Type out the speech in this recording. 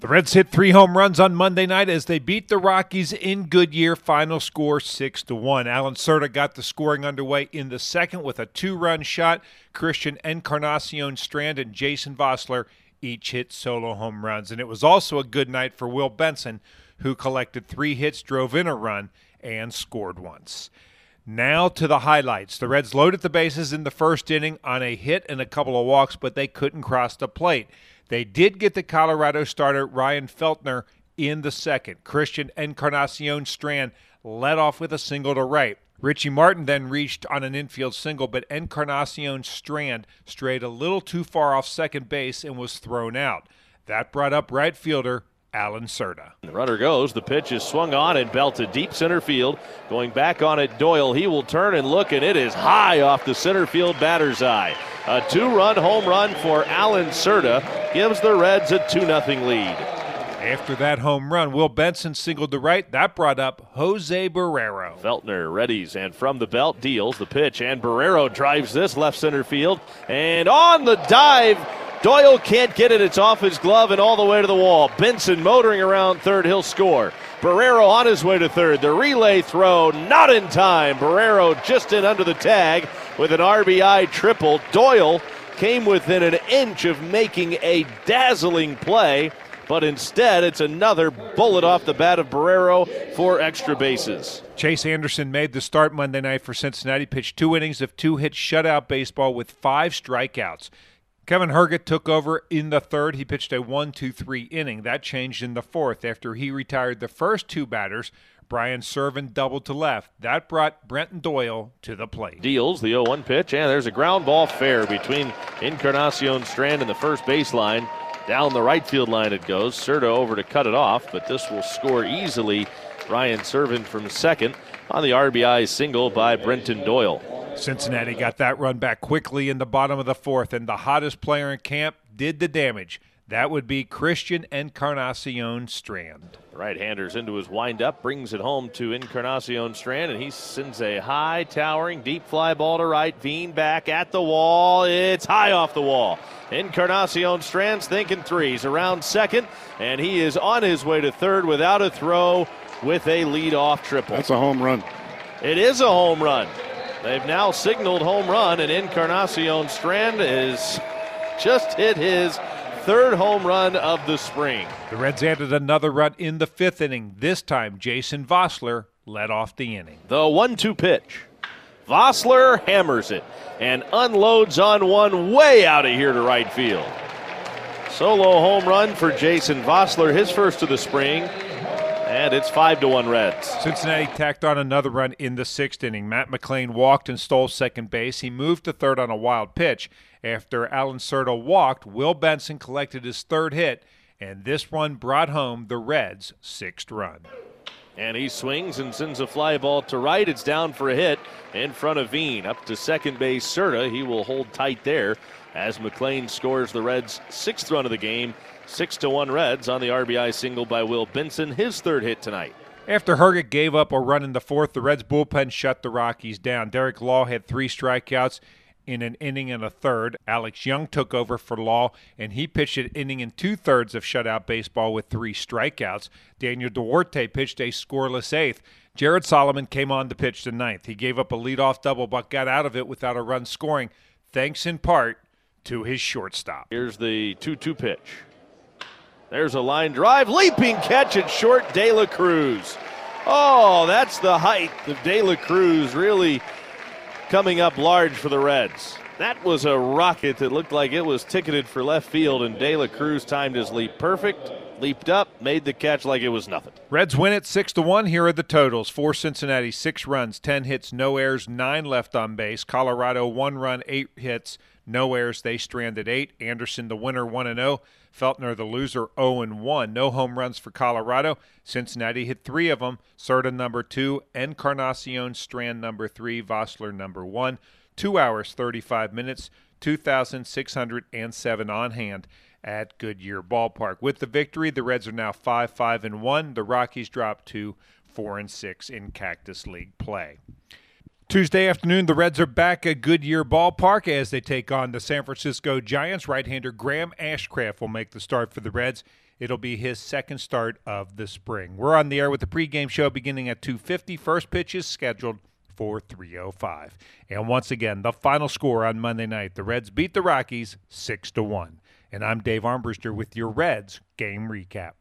The Reds hit three home runs on Monday night as they beat the Rockies in Goodyear. Final score six to one. Allan Cerda got the scoring underway in the second with a two-run shot. Christian Encarnacion Strand and Jason Vosler each hit solo home runs, and it was also a good night for Will Benson, who collected three hits, drove in a run, and scored once. Now to the highlights. The Reds loaded the bases in the first inning on a hit and a couple of walks, but they couldn't cross the plate. They did get the Colorado starter Ryan Feltner in the second. Christian Encarnacion Strand led off with a single to right. Richie Martin then reached on an infield single, but Encarnacion Strand strayed a little too far off second base and was thrown out. That brought up right fielder Allan Cerda. The runner goes. The pitch is swung on and belted deep center field. Going back on it, Doyle. He will turn and look, and it is high off the center field batter's eye. A two run home run for Allan Cerda gives the Reds a 2 0 lead. After that home run, Will Benson singled to right. That brought up Jose Barrero. Feltner readies and from the belt deals the pitch, and Barrero drives this left center field. And on the dive, Doyle can't get it. It's off his glove and all the way to the wall. Benson motoring around third. He'll score. Barrero on his way to third. The relay throw not in time. Barrero just in under the tag with an RBI triple. Doyle came within an inch of making a dazzling play, but instead it's another bullet off the bat of Barrero for extra bases. Chase Anderson made the start Monday night for Cincinnati, pitched two innings of two hit shutout baseball with five strikeouts. Kevin Herget took over in the third. He pitched a 1 2 3 inning. That changed in the fourth after he retired the first two batters. Brian Serven doubled to left. That brought Brenton Doyle to the plate. Deals the 0 1 pitch, and there's a ground ball fair between Encarnacion Strand and the first baseline. Down the right field line it goes. Cerda over to cut it off, but this will score easily. Brian Serven from second on the RBI single by Brenton Doyle. Cincinnati got that run back quickly in the bottom of the fourth, and the hottest player in camp did the damage. That would be Christian Encarnacion Strand. Right handers into his windup, brings it home to Encarnacion Strand, and he sends a high, towering, deep fly ball to right. Veen back at the wall. It's high off the wall. Encarnacion Strand's thinking threes around second, and he is on his way to third without a throw with a lead-off triple. That's a home run. It is a home run. They've now signaled home run, and Encarnacion Strand is just hit his third home run of the spring. The Reds added another run in the fifth inning. This time, Jason Vosler led off the inning. The 1 2 pitch. Vosler hammers it and unloads on one way out of here to right field. Solo home run for Jason Vosler, his first of the spring. And it's five to one Reds. Cincinnati tacked on another run in the sixth inning. Matt McLain walked and stole second base. He moved to third on a wild pitch. After Allan Cerda walked, Will Benson collected his third hit, and this one brought home the Reds' sixth run. And he swings and sends a fly ball to right. It's down for a hit in front of Veen. Up to second base, Cerda. He will hold tight there as McLain scores the Reds' sixth run of the game. Six to one Reds on the RBI single by Will Benson, his third hit tonight. After Herget gave up a run in the fourth, the Reds bullpen shut the Rockies down. Derek Law had three strikeouts in an inning and a third. Alex Young took over for Law, and he pitched an inning and two thirds of shutout baseball with three strikeouts. Daniel Duarte pitched a scoreless eighth. Jared Solomon came on to pitch the ninth. He gave up a leadoff double, but got out of it without a run scoring, thanks in part to his shortstop. Here's the 2 2 pitch. There's a line drive, leaping catch at short, De La Cruz. Oh, that's the height of De La Cruz really coming up large for the Reds. That was a rocket that looked like it was ticketed for left field, and De La Cruz timed his leap perfect leaped up, made the catch like it was nothing. Reds win it six to one. Here are the totals: for Cincinnati, six runs, ten hits, no errors, nine left on base. Colorado, one run, eight hits, no errors. They stranded eight. Anderson, the winner, one and zero. Feltner, the loser, 0 and 1. No home runs for Colorado. Cincinnati hit three of them. Cerda number two, Encarnacion Strand number three, Vosler number one. Two hours, 35 minutes, 2,607 on hand at Goodyear Ballpark. With the victory, the Reds are now 5 5 and 1. The Rockies drop to 4 and 6 in Cactus League play. Tuesday afternoon, the Reds are back at Goodyear Ballpark as they take on the San Francisco Giants. Right-hander Graham Ashcraft will make the start for the Reds. It'll be his second start of the spring. We're on the air with the pregame show beginning at 2:50. First pitch is scheduled for 3:05. And once again, the final score on Monday night: the Reds beat the Rockies six to one. And I'm Dave Armbruster with your Reds game recap.